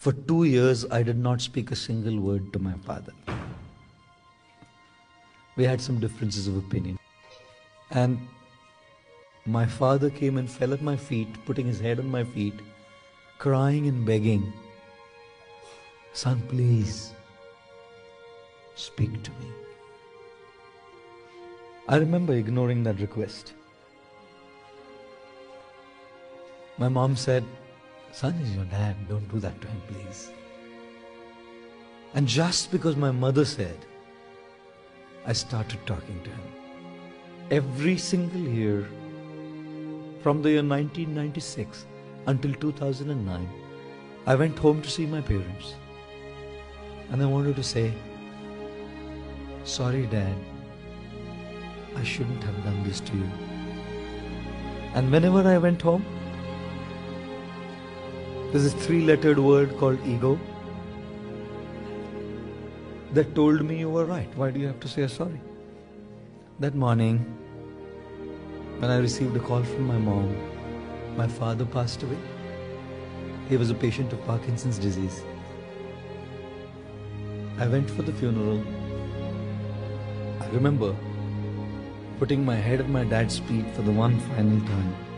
For two years, I did not speak a single word to my father. We had some differences of opinion. And my father came and fell at my feet, putting his head on my feet, crying and begging, Son, please, speak to me. I remember ignoring that request. My mom said, Son is your dad, don't do that to him, please. And just because my mother said, I started talking to him. Every single year, from the year 1996 until 2009, I went home to see my parents. And I wanted to say, Sorry, Dad, I shouldn't have done this to you. And whenever I went home, there's a three lettered word called ego that told me you were right. Why do you have to say sorry? That morning, when I received a call from my mom, my father passed away. He was a patient of Parkinson's disease. I went for the funeral. I remember putting my head at my dad's feet for the one final time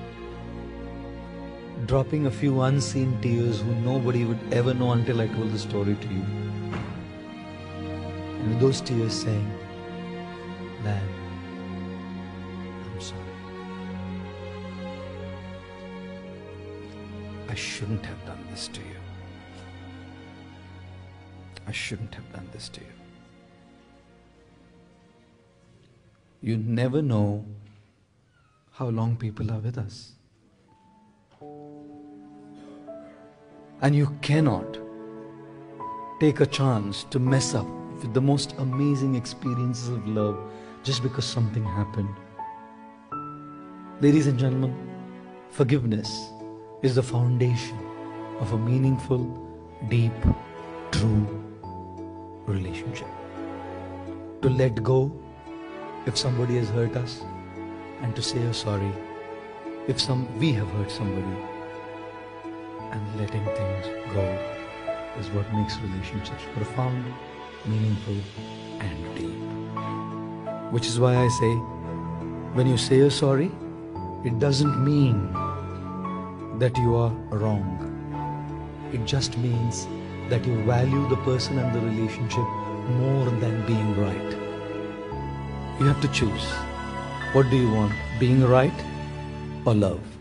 dropping a few unseen tears who nobody would ever know until I told the story to you. And with those tears saying, Dad, I'm sorry. I shouldn't have done this to you. I shouldn't have done this to you. You never know how long people are with us. And you cannot take a chance to mess up with the most amazing experiences of love just because something happened. Ladies and gentlemen, forgiveness is the foundation of a meaningful, deep, true relationship. To let go if somebody has hurt us and to say a sorry if some we have hurt somebody and letting things go is what makes relationships profound, meaningful, and deep. Which is why I say, when you say you're sorry, it doesn't mean that you are wrong. It just means that you value the person and the relationship more than being right. You have to choose. What do you want? Being right or love?